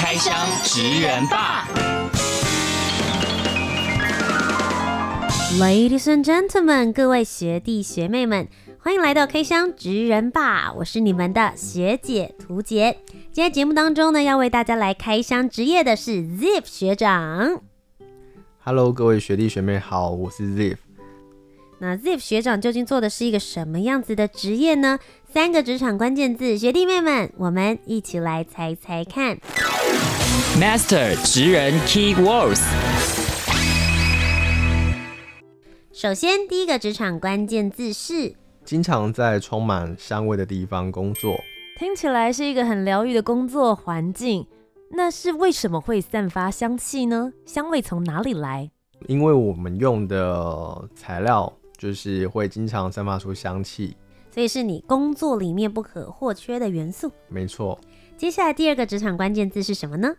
开箱职人吧，Ladies and gentlemen，各位学弟学妹们，欢迎来到开箱职人吧，我是你们的学姐涂洁。今天节目当中呢，要为大家来开箱职业的是 Ziff 学长。Hello，各位学弟学妹好，我是 Ziff。那 Ziff 学长究竟做的是一个什么样子的职业呢？三个职场关键字，学弟妹们，我们一起来猜猜看。Master 职人 Key Words。首先，第一个职场关键字是经常在充满香味的地方工作。听起来是一个很疗愈的工作环境。那是为什么会散发香气呢？香味从哪里来？因为我们用的材料。就是会经常散发出香气，所以是你工作里面不可或缺的元素。没错。接下来第二个职场关键字是什么呢？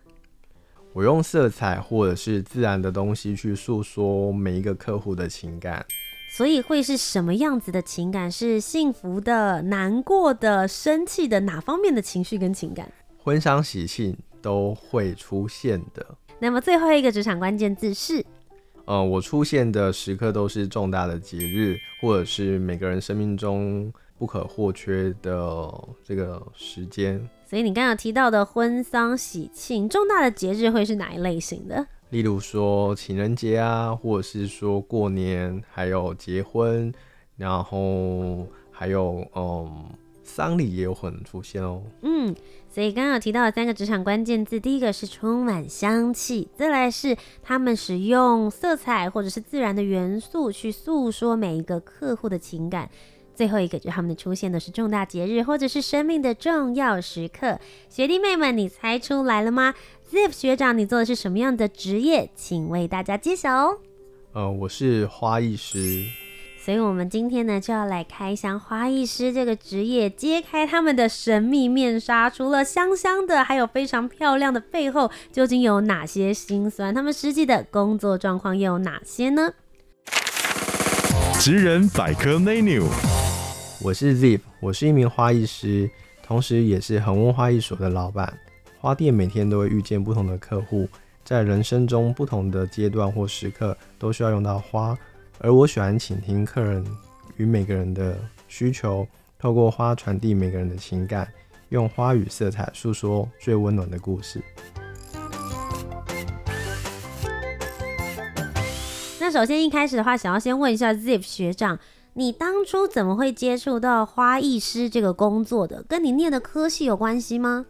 我用色彩或者是自然的东西去诉说每一个客户的情感。所以会是什么样子的情感？是幸福的、难过的、生气的，哪方面的情绪跟情感？婚丧喜庆都会出现的。那么最后一个职场关键字是？呃，我出现的时刻都是重大的节日，或者是每个人生命中不可或缺的这个时间。所以你刚刚有提到的婚丧喜庆，重大的节日会是哪一类型的？例如说情人节啊，或者是说过年，还有结婚，然后还有嗯，丧礼也有可能出现哦。嗯。所以刚刚有提到的三个职场关键字，第一个是充满香气，再来是他们使用色彩或者是自然的元素去诉说每一个客户的情感，最后一个就是他们的出现的是重大节日或者是生命的重要时刻。学弟妹们，你猜出来了吗？Ziff 学长，你做的是什么样的职业？请为大家揭晓哦。呃，我是花艺师。所以，我们今天呢就要来开箱花艺师这个职业，揭开他们的神秘面纱。除了香香的，还有非常漂亮的背后，究竟有哪些辛酸？他们实际的工作状况又有哪些呢？职人百科 menu，我是 Zip，我是一名花艺师，同时也是恒温花艺所的老板。花店每天都会遇见不同的客户，在人生中不同的阶段或时刻，都需要用到花。而我喜欢倾听客人与每个人的需求，透过花传递每个人的情感，用花与色彩诉说最温暖的故事。那首先一开始的话，想要先问一下 Zip 学长，你当初怎么会接触到花艺师这个工作的？跟你念的科系有关系吗？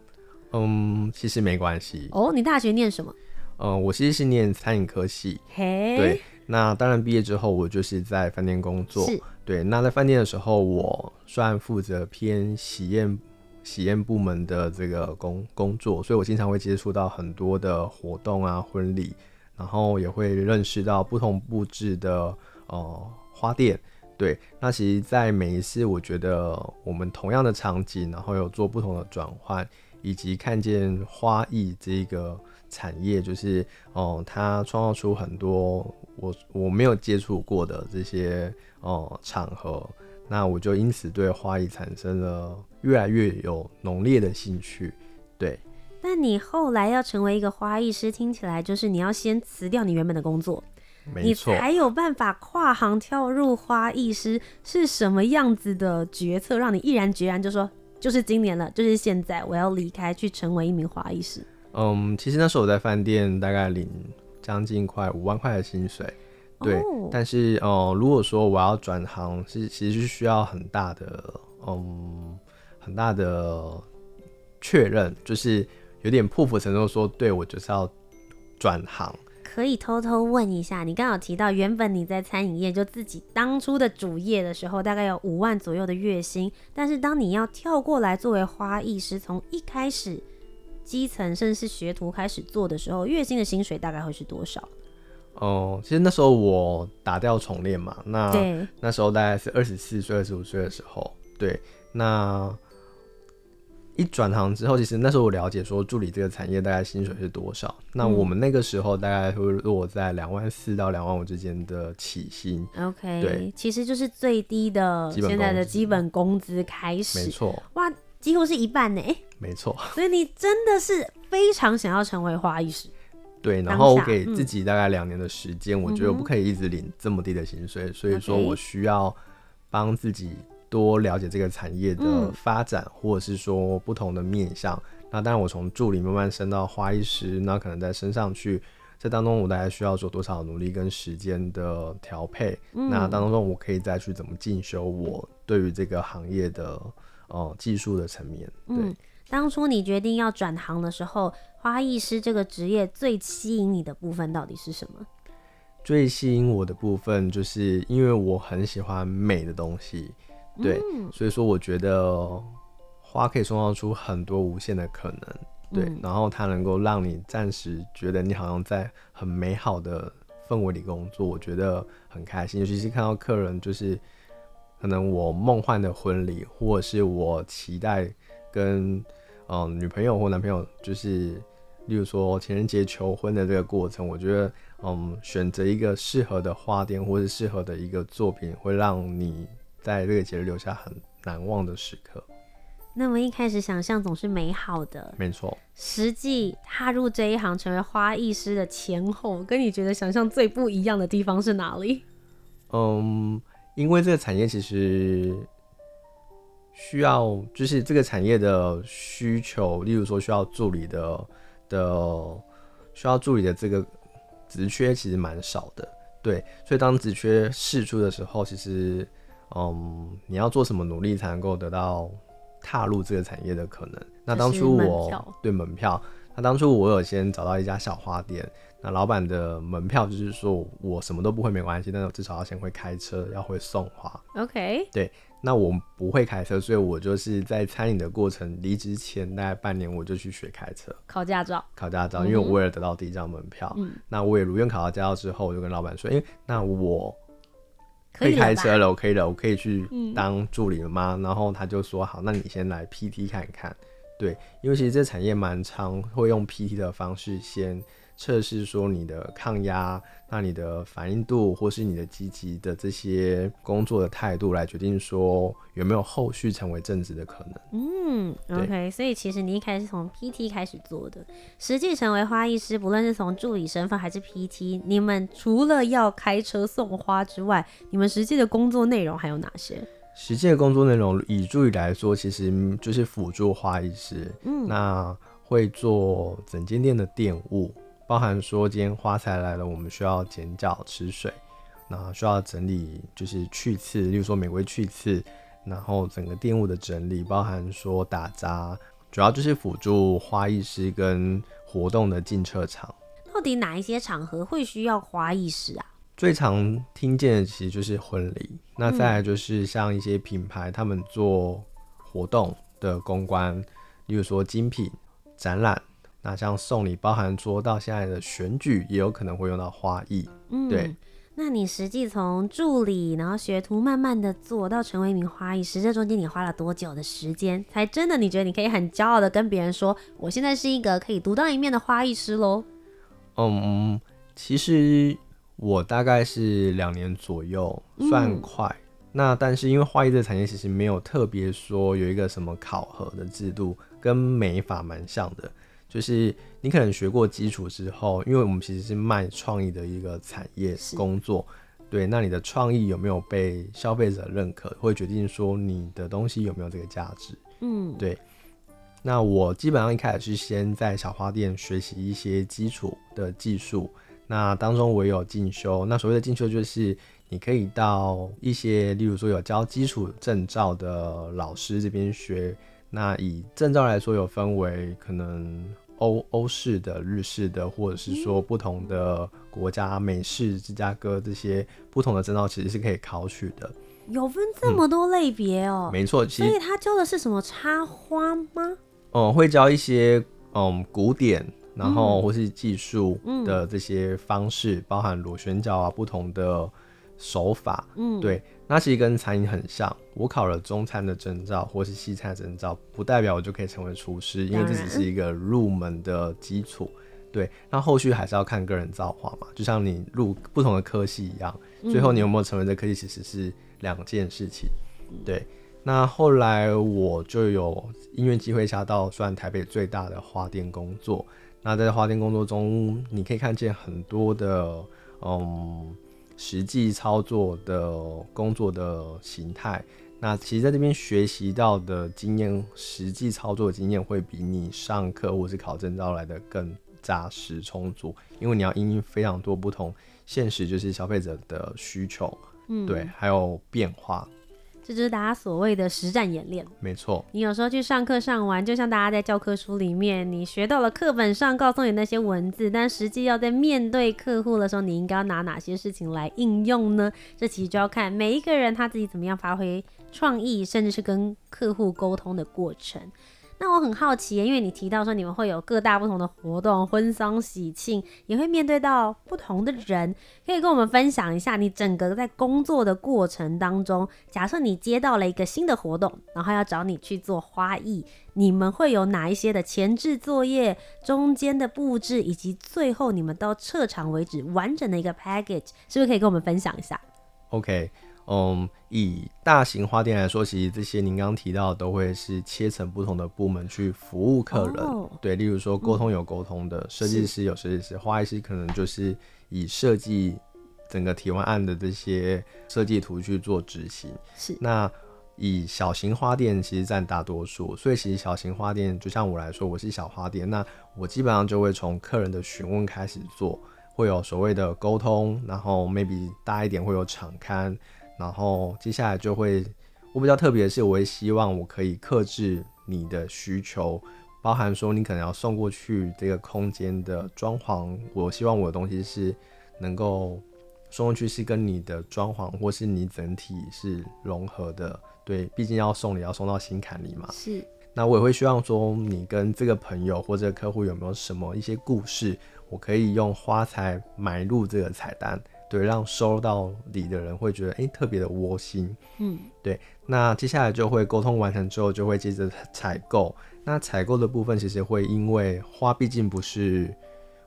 嗯，其实没关系。哦，你大学念什么？嗯，我其实是念餐饮科系。嘿，对。那当然，毕业之后我就是在饭店工作。是，对。那在饭店的时候，我算负责偏喜宴喜宴部门的这个工工作，所以我经常会接触到很多的活动啊、婚礼，然后也会认识到不同布置的呃花店。对，那其实，在每一次，我觉得我们同样的场景，然后有做不同的转换，以及看见花艺这个产业，就是哦、它创造出很多。我我没有接触过的这些哦、场合，那我就因此对花艺产生了越来越有浓烈的兴趣。对，那你后来要成为一个花艺师，听起来就是你要先辞掉你原本的工作，你才有办法跨行跳入花艺师。是什么样子的决策让你毅然决然就说，就是今年了，就是现在我要离开去成为一名花艺师？嗯，其实那时候我在饭店大概领。将近快五万块的薪水，对，oh. 但是哦、呃，如果说我要转行，是其实是需要很大的，嗯，很大的确认，就是有点破釜沉舟，说对我就是要转行。可以偷偷问一下，你刚好提到，原本你在餐饮业就自己当初的主业的时候，大概有五万左右的月薪，但是当你要跳过来作为花艺师，从一开始。基层甚至是学徒开始做的时候，月薪的薪水大概会是多少？哦、嗯，其实那时候我打掉重练嘛，那对那时候大概是二十四岁、二十五岁的时候，对，那一转行之后，其实那时候我了解说助理这个产业大概薪水是多少，嗯、那我们那个时候大概会落在两万四到两万五之间的起薪。OK，对，其实就是最低的现在的基本工资开始，没错，哇，几乎是一半呢，没错，所以你真的是非常想要成为花艺师。对，然后我给自己大概两年的时间，嗯，我觉得我不可以一直领这么低的薪水，嗯，所以说我需要帮自己多了解这个产业的发展，嗯，或者是说不同的面向。那当然，我从助理慢慢升到花艺师，那可能再升上去，这当中我大概需要做多少努力跟时间的调配，嗯。那当中我可以再去怎么进修我对于这个行业的呃技术的层面。对。嗯当初你决定要转行的时候，花艺师这个职业最吸引你的部分到底是什么？最吸引我的部分就是因为我很喜欢美的东西，对，嗯、所以说我觉得花可以创造出很多无限的可能，对，嗯、然后它能够让你暂时觉得你好像在很美好的氛围里工作，我觉得很开心，尤其是看到客人就是可能我梦幻的婚礼，或者是我期待跟嗯，女朋友或男朋友就是，例如说情人节求婚的这个过程，我觉得，嗯，选择一个适合的花店或者适合的一个作品，会让你在这个节日留下很难忘的时刻。那么一开始想象总是美好的，没错。实际踏入这一行，成为花艺师的前后，跟你觉得想象最不一样的地方是哪里？嗯，因为这个产业其实。需要就是这个产业的需求，例如说需要助理的的需要助理的这个职缺其实蛮少的，对，所以当职缺释出的时候，其实嗯，你要做什么努力才能够得到踏入这个产业的可能？那当初我对门票，那当初我有先找到一家小花店，那老板的门票就是说我什么都不会没关系，但是我至少要先会开车，要会送花。OK，对。那我不会开车，所以我就是在餐饮的过程离职前大概半年，我就去学开车，考驾照，考驾照，因为我为了得到第一张门票。嗯，那我也如愿考到驾照之后，我就跟老板说，哎、欸，那我可以开车了，我可以了，我可以去当助理了吗？嗯、然后他就说，好，那你先来 PT 看看。对，因为其实这产业蛮常会用 PT 的方式先。测试说你的抗压，那你的反应度，或是你的积极的这些工作的态度，来决定说有没有后续成为正职的可能。嗯，OK，所以其实你一开始是从 PT 开始做的，实际成为花艺师，不论是从助理身份还是 PT，你们除了要开车送花之外，你们实际的工作内容还有哪些？实际的工作内容，以助理来说，其实就是辅助花艺师。嗯，那会做整间店的店务。包含说，今天花材来了，我们需要剪角、吃水，那需要整理，就是去刺，例如说玫瑰去刺，然后整个店务的整理，包含说打杂，主要就是辅助花艺师跟活动的进撤场。到底哪一些场合会需要花艺师啊？最常听见的其实就是婚礼，那再来就是像一些品牌，他们做活动的公关，例如说精品展览。那像送礼，包含说到现在的选举，也有可能会用到花艺。嗯，对。那你实际从助理，然后学徒，慢慢的做到成为一名花艺师，这中间你花了多久的时间，才真的你觉得你可以很骄傲的跟别人说，我现在是一个可以独当一面的花艺师喽？嗯，其实我大概是两年左右，算快。嗯。那但是因为花艺这个产业其实没有特别说有一个什么考核的制度，跟美法蛮像的。就是你可能学过基础之后，因为我们其实是卖创意的一个产业工作，对，那你的创意有没有被消费者认可，会决定说你的东西有没有这个价值。嗯，对。那我基本上一开始是先在小花店学习一些基础的技术，那当中我也有进修。那所谓的进修就是你可以到一些，例如说有教基础证照的老师这边学。那以证照来说，有分为可能欧欧式的、日式的，或者是说不同的国家，美式、芝加哥这些不同的证照，其实是可以考取的。有分这么多类别哦？没错，其实。所以他教的是什么插花吗？哦、嗯，会教一些嗯古典，然后或是技术的这些方式，嗯、包含螺旋桨啊不同的手法，嗯，对，那其实跟餐饮很像。我考了中餐的证照或是西餐的证照，不代表我就可以成为厨师，因为这只是一个入门的基础。对，那后续还是要看个人造化嘛，就像你入不同的科系一样，最后你有没有成为这科系，其实是两件事情。对，那后来我就有因缘机会下到算台北最大的花店工作。那在花店工作中，你可以看见很多的嗯实际操作的工作的形态。那其实在这边学习到的经验，实际操作的经验会比你上课或是考证招来的更扎实充足，因为你要因应非常多不同现实，就是消费者的需求，嗯，对，还有变化，这就是大家所谓的实战演练。没错，你有时候去上课上完，就像大家在教科书里面，你学到了课本上告诉你那些文字，但实际要在面对客户的时候，你应该要拿哪些事情来应用呢？这其实就要看每一个人他自己怎么样发挥创意，甚至是跟客户沟通的过程。那我很好奇，因为你提到说你们会有各大不同的活动，婚丧喜庆，也会面对到不同的人，可以跟我们分享一下你整个在工作的过程当中，假设你接到了一个新的活动，然后要找你去做花艺，你们会有哪一些的前置作业、中间的布置，以及最后你们到撤场为止完整的一个 package，是不是可以跟我们分享一下？OK。嗯，以大型花店来说，其实这些您刚刚提到都会是切成不同的部门去服务客人。Oh. 对，例如说沟通有沟通的，设计师有设计师，花艺师可能就是以设计整个提完案的这些设计图去做执行。是。那以小型花店其实占大多数，所以其实小型花店就像我来说，我是小花店，那我基本上就会从客人的询问开始做，会有所谓的沟通，然后 maybe 大一点会有场勘。然后接下来就会，我比较特别的是，我会希望我可以克制你的需求，包含说你可能要送过去这个空间的装潢，我希望我的东西是能够送过去是跟你的装潢或是你整体是融合的，对，毕竟要送礼要送到心坎里嘛。是。那我也会希望说你跟这个朋友或者客户有没有什么一些故事，我可以用花材埋入这个彩蛋。对，让收到礼的人会觉得哎、欸、特别的窝心。嗯，对。那接下来就会沟通完成之后，就会接着采购。那采购的部分其实会因为花毕竟不是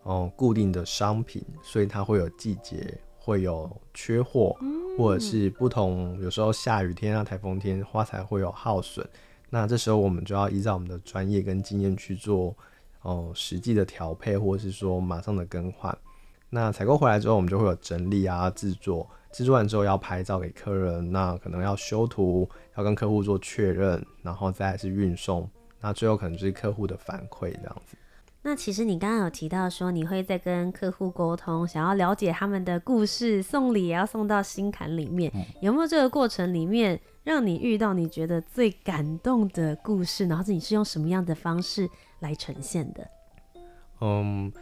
哦、嗯、固定的商品，所以它会有季节，会有缺货，或者是不同。有时候下雨天啊、台风天，花材会有耗损。那这时候我们就要依照我们的专业跟经验去做哦、嗯、实际的调配，或者是说马上的更换。那采购回来之后，我们就会有整理啊、制作，制作完之后要拍照给客人，那可能要修图，要跟客户做确认，然后再是运送，那最后可能就是客户的反馈这样子。那其实你刚刚有提到说，你会在跟客户沟通，想要了解他们的故事，送礼也要送到心坎里面，嗯、有没有这个过程里面让你遇到你觉得最感动的故事？然后你是用什么样的方式来呈现的？嗯。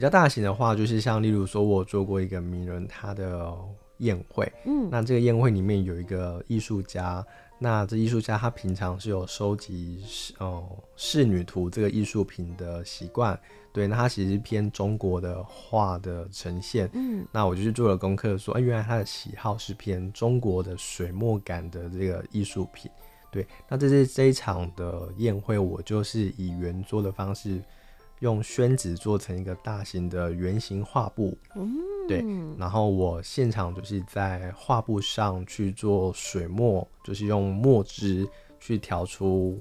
比较大型的话，就是像例如说，我做过一个名人他的宴会，嗯，那这个宴会里面有一个艺术家，那这艺术家他平常是有收集哦仕女图这个艺术品的习惯，对，那他其实是偏中国的画的呈现，嗯，那我就去做了功课，说，哎，原来他的喜好是偏中国的水墨感的这个艺术品，对，那这是这一场的宴会，我就是以圆桌的方式。用宣纸做成一个大型的圆形画布，嗯，对，然后我现场就是在画布上去做水墨，就是用墨汁去调出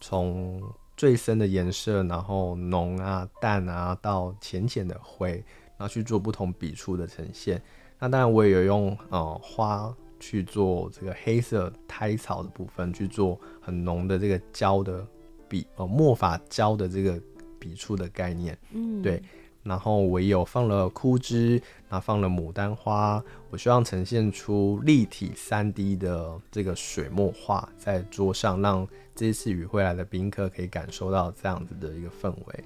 从最深的颜色，然后浓啊、淡啊到浅浅的灰，然后去做不同笔触的呈现。那当然我也有用呃花去做这个黑色胎草的部分，去做很浓的这个胶的笔呃墨法胶的这个。笔触的概念，嗯，对，然后我有放了枯枝，然后放了牡丹花，我希望呈现出立体三 D 的这个水墨画在桌上，让这次与会来的宾客可以感受到这样子的一个氛围。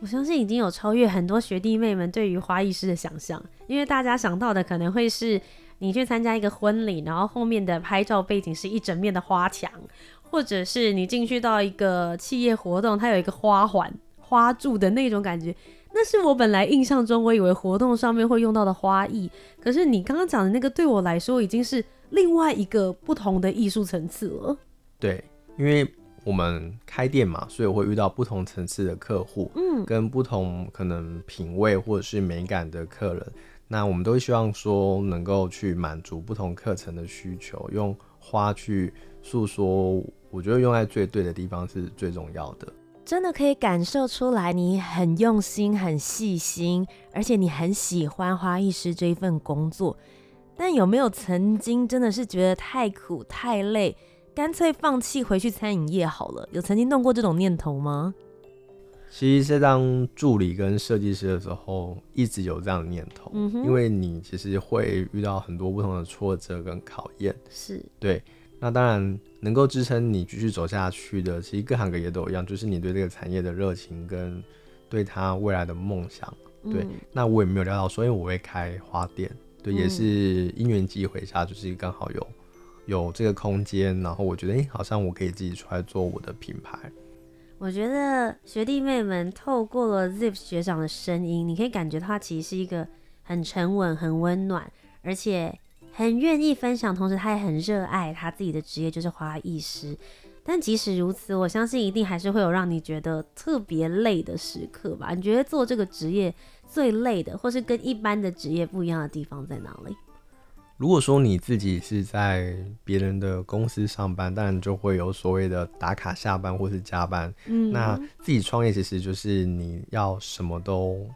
我相信已经有超越很多学弟妹们对于花艺师的想象，因为大家想到的可能会是你去参加一个婚礼，然后后面的拍照背景是一整面的花墙，或者是你进去到一个企业活动，它有一个花环。花柱的那种感觉。那是我本来印象中，我以为活动上面会用到的花艺，可是你刚刚讲的那个，对我来说已经是另外一个不同的艺术层次了。对，因为我们开店嘛，所以我会遇到不同层次的客户，嗯，跟不同可能品味或者是美感的客人，那我们都希望说能够去满足不同课程的需求，用花去诉说，我觉得用在最对的地方是最重要的。真的可以感受出来，你很用心、很细心，而且你很喜欢花艺师这一份工作。但有没有曾经真的是觉得太苦、太累，干脆放弃回去餐饮业好了？有曾经动过这种念头吗？其实，在当助理跟设计师的时候，一直有这样的念头。嗯哼，因为你其实会遇到很多不同的挫折跟考验。是，对。那当然，能够支撑你继续走下去的，其实各行各业都一样，就是你对这个产业的热情跟对他未来的梦想。对，嗯、那我也没有料到说，因为我会开花店，对，也是因缘际会下，就是刚好有有这个空间，然后我觉得，哎、欸，好像我可以自己出来做我的品牌。我觉得学弟妹们透过了 Zips 学长的声音，你可以感觉他其实是一个很沉稳、很温暖，而且。很愿意分享，同时他也很热爱他自己的职业，就是花艺师。但即使如此，我相信一定还是会有让你觉得特别累的时刻吧？你觉得做这个职业最累的，或是跟一般的职业不一样的地方在哪里？如果说你自己是在别人的公司上班，当然就会有所谓的打卡下班或是加班。嗯，那自己创业其实就是你要什么都。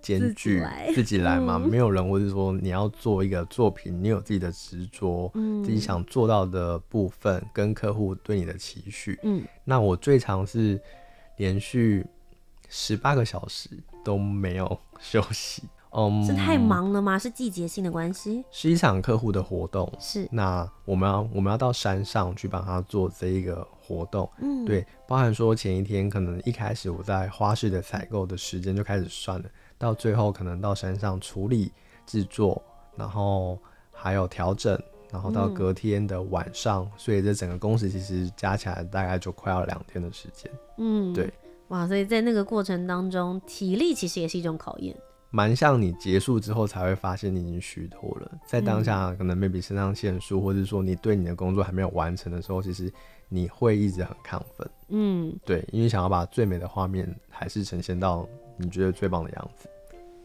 兼具自己来嘛，嗯、没有人，或者说你要做一个作品，你有自己的执着，嗯、自己想做到的部分，跟客户对你的期许。嗯，那我最长是连续十八个小时都没有 休息。嗯，是太忙了吗？是季节性的关系？是一场客户的活动。是，那我们要我们要到山上去帮他做这一个活动。嗯，对，包含说前一天可能一开始我在花市的采购的时间就开始算了。到最后可能到山上处理制作，然后还有调整，然后到隔天的晚上，嗯、所以这整个工时其实加起来大概就快要两天的时间。嗯，对，哇，所以在那个过程当中，体力其实也是一种考验。蛮像你结束之后才会发现你已经虚脱了，在当下可能 maybe 肾上腺素，或者说你对你的工作还没有完成的时候，其实你会一直很亢奋。嗯，对，因为想要把最美的画面还是呈现到。你觉得最棒的样子，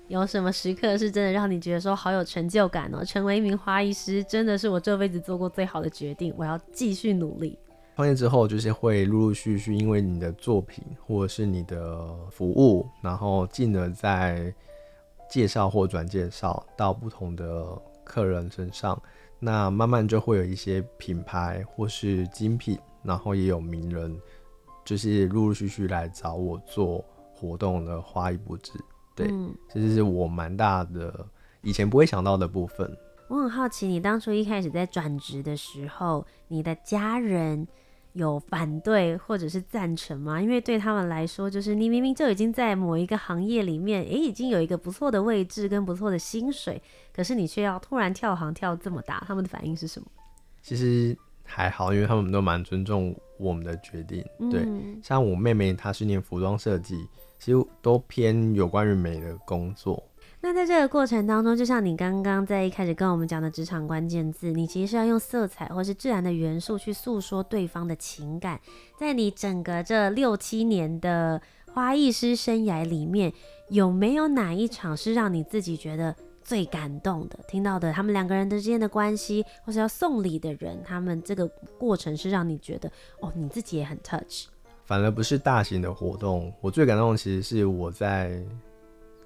有什么时刻是真的让你觉得说好有成就感哦？成为一名花艺师真的是我这辈子做过最好的决定，我要继续努力。创业之后就是会陆陆续续因为你的作品或者是你的服务，然后进而再介绍或转介绍到不同的客人身上，那慢慢就会有一些品牌或是精品，然后也有名人，就是陆陆续续来找我做。活动的花艺布置，对，嗯、这是我蛮大的以前不会想到的部分。我很好奇，你当初一开始在转职的时候，你的家人有反对或者是赞成吗？因为对他们来说，就是你明明就已经在某一个行业里面，诶，已经有一个不错的位置跟不错的薪水，可是你却要突然跳行跳这么大，他们的反应是什么？其实还好，因为他们都蛮尊重我们的决定。对，嗯、像我妹妹，她是念服装设计。其实都偏有关于美的工作。那在这个过程当中，就像你刚刚在一开始跟我们讲的职场关键字，你其实是要用色彩或是自然的元素去诉说对方的情感。在你整个这六七年的花艺师生涯里面，有没有哪一场是让你自己觉得最感动的？听到的他们两个人之间的关系，或是要送礼的人，他们这个过程是让你觉得哦，你自己也很 touch。反而不是大型的活动，我最感动的其实是我在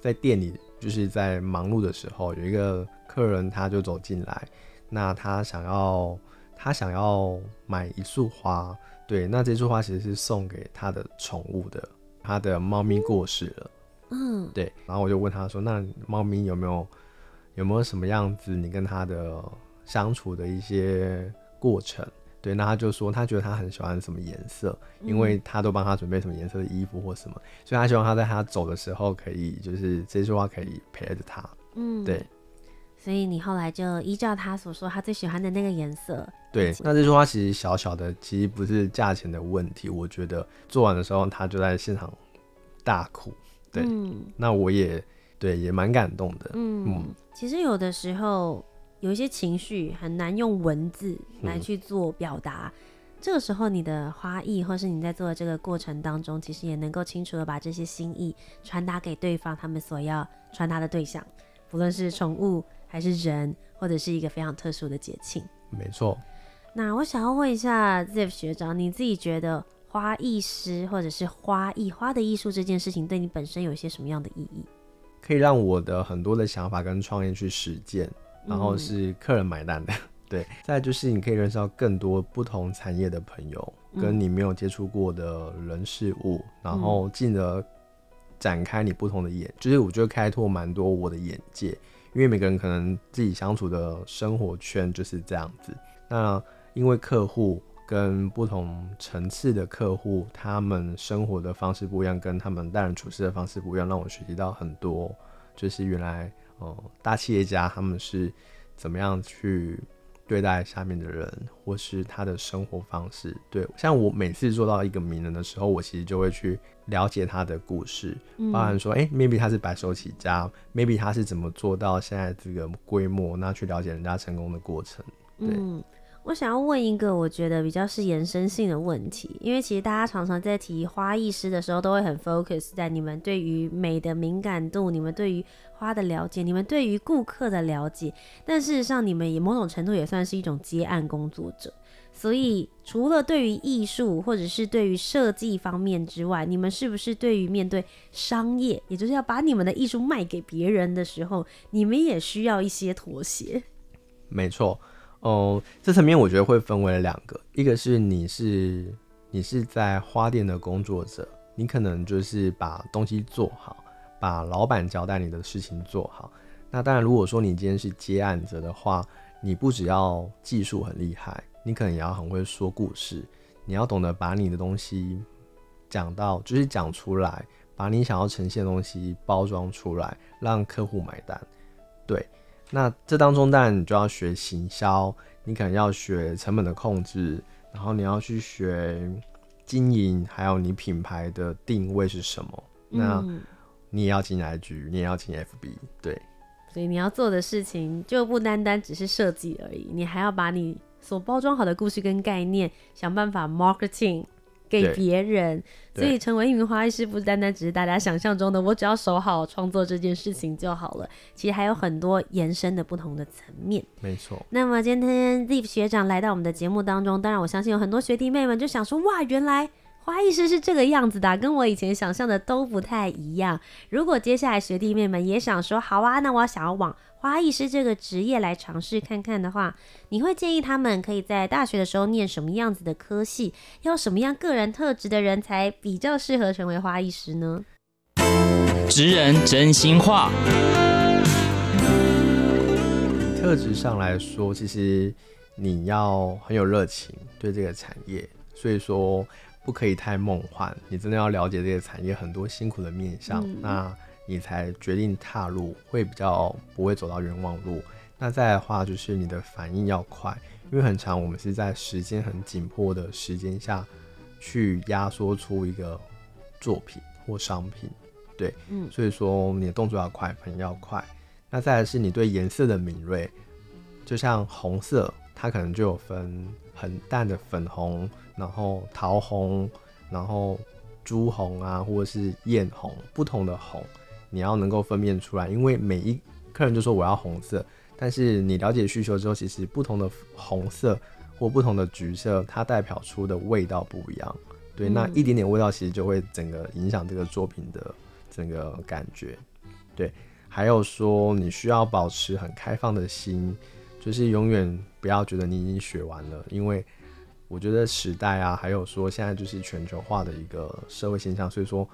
在店里，就是在忙碌的时候，有一个客人他就走进来，那他想要他想要买一束花，对，那这束花其实是送给他的宠物的，他的猫咪过世了，嗯，对，然后我就问他说，那猫咪有没有有没有什么样子你跟他的相处的一些过程？对，那他就说他觉得他很喜欢什么颜色，因为他都帮他准备什么颜色的衣服或什么，所以他希望他在他走的时候可以，就是这句话可以陪着他。嗯，对。所以你后来就依照他所说，他最喜欢的那个颜色。对，那这句话其实小小的，其实不是价钱的问题。我觉得做完的时候，他就在现场大哭。对，嗯、那我也对，也蛮感动的。嗯，嗯其实有的时候有一些情绪很难用文字来去做表达，嗯、这个时候你的花艺，或是你在做的这个过程当中，其实也能够清楚的把这些心意传达给对方，他们所要传达的对象，不论是宠物还是人，或者是一个非常特殊的节庆。没错。那我想要问一下 Zip 学长，你自己觉得？花艺师或者是花艺花的艺术这件事情，对你本身有一些什么样的意义？可以让我的很多的想法跟创业去实践，然后是客人买单的。嗯、对，再就是你可以认识到更多不同产业的朋友，跟你没有接触过的人事物，嗯、然后进而展开你不同的眼，就是我觉得开拓蛮多我的眼界，因为每个人可能自己相处的生活圈就是这样子。那因为客户。跟不同层次的客户，他们生活的方式不一样，跟他们待人处事的方式不一样，让我学习到很多。就是原来，哦、呃，大企业家他们是怎么样去对待下面的人，或是他的生活方式。对，像我每次做到一个名人的时候，我其实就会去了解他的故事，包含说，哎、欸、，maybe 他是白手起家，maybe 他是怎么做到现在这个规模，那去了解人家成功的过程。对。嗯我想要问一个我觉得比较是延伸性的问题，因为其实大家常常在提花艺师的时候，都会很 focus 在你们对于美的敏感度，你们对于花的了解，你们对于顾客的了解。但事实上，你们也某种程度也算是一种接案工作者。所以，除了对于艺术或者是对于设计方面之外，你们是不是对于面对商业，也就是要把你们的艺术卖给别人的时候，你们也需要一些妥协？没错。哦，这层面我觉得会分为两个，一个是你是你是在花店的工作者，你可能就是把东西做好，把老板交代你的事情做好。那当然，如果说你今天是接案者的话，你不只要技术很厉害，你可能也要很会说故事，你要懂得把你的东西讲到，就是讲出来，把你想要呈现的东西包装出来，让客户买单。对。那这当中当然你就要学行销，你可能要学成本的控制，然后你要去学经营，还有你品牌的定位是什么。嗯、那你也要进 IG，你也要进 FB，对。所以你要做的事情就不单单只是设计而已，你还要把你所包装好的故事跟概念想办法 marketing。给别人，所以成为一名花艺师不单单只是大家想象中的，我只要守好创作这件事情就好了。其实还有很多延伸的不同的层面。没错。那么今天 Zip 学长来到我们的节目当中，当然我相信有很多学弟妹们就想说，哇，原来。花艺师是这个样子的，跟我以前想象的都不太一样。如果接下来学弟妹们也想说，好啊，那我想要往花艺师这个职业来尝试看看的话，你会建议他们可以在大学的时候念什么样子的科系？要什么样个人特质的人才比较适合成为花艺师呢？职人真心话。特质上来说，其实你要很有热情对这个产业，所以说。不可以太梦幻，你真的要了解这些产业很多辛苦的面向，嗯、那你才决定踏入，会比较不会走到冤枉路。那再的话，就是你的反应要快，因为很长，我们是在时间很紧迫的时间下去压缩出一个作品或商品，对，嗯，所以说你的动作要快，反应要快。那再来是你对颜色的敏锐，就像红色，它可能就有分很淡的粉红。然后桃红，然后朱红啊，或者是艳红，不同的红，你要能够分辨出来。因为每一客人就说我要红色，但是你了解需求之后，其实不同的红色或不同的橘色，它代表出的味道不一样。对，那一点点味道其实就会整个影响这个作品的整个感觉。对，还有说你需要保持很开放的心，就是永远不要觉得你已经学完了，因为。我觉得时代啊，还有说现在就是全球化的一个社会现象，所以说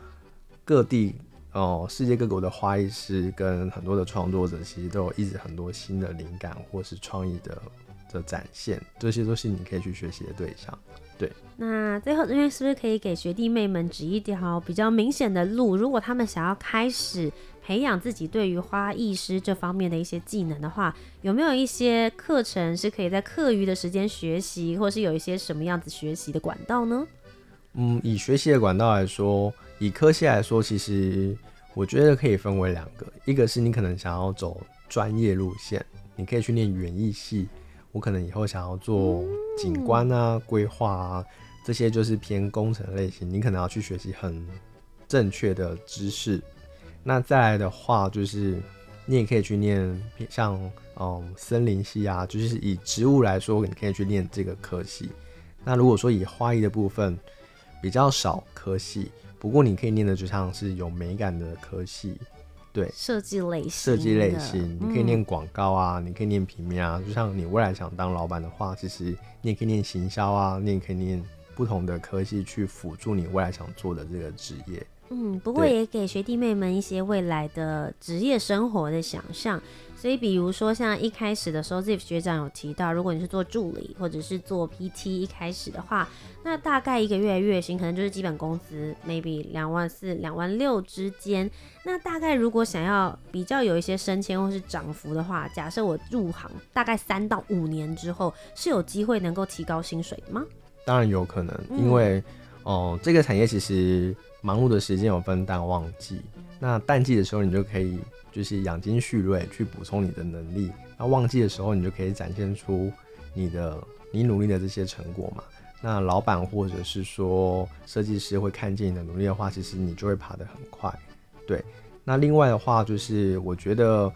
各地哦，世界各国的花艺师跟很多的创作者，其实都有一直很多新的灵感或是创意的的展现，这些都是你可以去学习的对象。对，那最后这边是不是可以给学弟妹们指一条比较明显的路？如果他们想要开始。培养自己对于花艺师这方面的一些技能的话，有没有一些课程是可以在课余的时间学习，或是有一些什么样子学习的管道呢？嗯，以学习的管道来说，以科系来说，其实我觉得可以分为两个，一个是你可能想要走专业路线，你可以去念园艺系。我可能以后想要做景观啊、规划啊，这些就是偏工程类型，你可能要去学习很正确的知识。那再来的话，就是你也可以去念像嗯森林系啊，就是以植物来说，你可以去念这个科系。那如果说以花艺的部分比较少科系，不过你可以念的就像是有美感的科系，对，设计类型，设计类型，你可以念广告啊，嗯、你可以念平面啊。就像你未来想当老板的话，其实你也可以念行销啊，你也可以念不同的科系去辅助你未来想做的这个职业。嗯，不过也给学弟妹们一些未来的职业生活的想象。所以，比如说像一开始的时候，Zif 学长有提到，如果你是做助理或者是做 PT，一开始的话，那大概一个月月薪可能就是基本工资，maybe 两万四、两万六之间。那大概如果想要比较有一些升迁或是涨幅的话，假设我入行大概三到五年之后，是有机会能够提高薪水的吗？当然有可能，因为哦、嗯呃，这个产业其实忙碌的时间有分淡旺季，那淡季的时候你就可以。就是养精蓄锐去补充你的能力，那旺季的时候你就可以展现出你的你努力的这些成果嘛。那老板或者是说设计师会看见你的努力的话，其实你就会爬得很快。对，那另外的话就是我觉得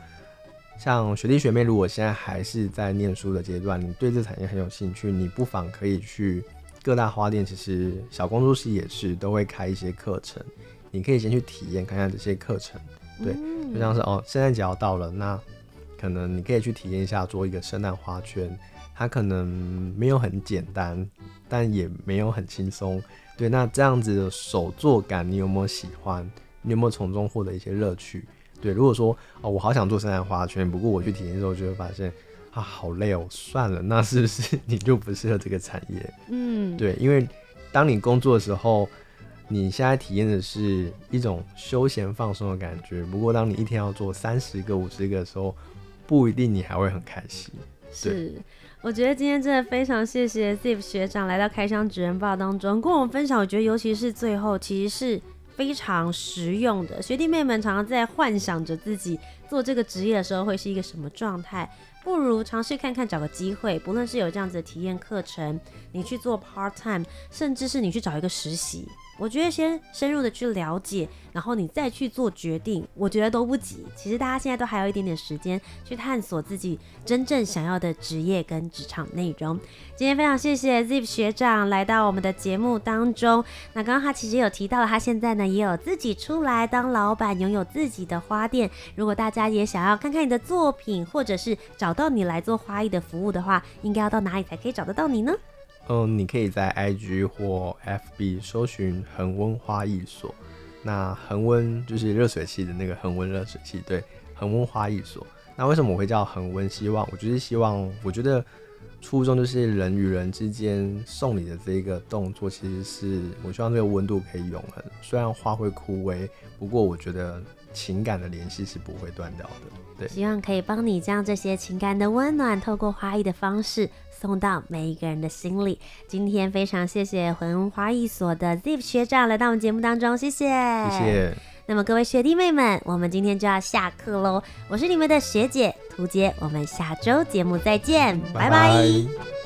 像学弟学妹，如果现在还是在念书的阶段，你对这产业很有兴趣，你不妨可以去各大花店，其实小工作室也是都会开一些课程，你可以先去体验看看这些课程。对，就像是哦，圣诞节要到了，那可能你可以去体验一下做一个圣诞花圈，它可能没有很简单，但也没有很轻松。对，那这样子的手作感，你有没有喜欢？你有没有从中获得一些乐趣？对，如果说哦，我好想做圣诞花圈，不过我去体验的时候就会发现啊，好累哦，算了，那是不是你就不适合这个产业？嗯，对，因为当你工作的时候。你现在体验的是一种休闲放松的感觉，不过当你一天要做三十个、五十个的时候，不一定你还会很开心。是，我觉得今天真的非常谢谢 Zip 学长来到开箱职人 BAR 当中跟我们分享。我觉得尤其是最后，其实是非常实用的。学弟妹们常常在幻想着自己做这个职业的时候会是一个什么状态，不如尝试看看找个机会，不论是有这样子的体验课程，你去做 part time，甚至是你去找一个实习。我觉得先深入的去了解，然后你再去做决定，我觉得都不急。其实大家现在都还有一点点时间去探索自己真正想要的职业跟职场内容。今天非常谢谢 Zip 学长来到我们的节目当中。那刚刚他其实有提到了，他现在呢也有自己出来当老板，拥有自己的花店。如果大家也想要看看你的作品，或者是找到你来做花艺的服务的话，应该要到哪里才可以找得到你呢？嗯，你可以在 IG 或 FB 搜寻恒温花艺所。那恒温就是热水器的那个恒温热水器，对，恒温花艺所。那为什么我会叫恒温？希望我就是希望，我觉得初衷就是人与人之间送礼的这个动作，其实是我希望这个温度可以永恒。虽然花会枯萎，不过我觉得情感的联系是不会断掉的。对，希望可以帮你将这些情感的温暖，透过花艺的方式。送到每一个人的心里。今天非常谢谢恒温花艺所的 Zip 学长来到我们节目当中，谢谢，谢谢。那么各位学弟妹们，我们今天就要下课喽。我是你们的学姐涂洁，我们下周节目再见，拜拜。拜拜。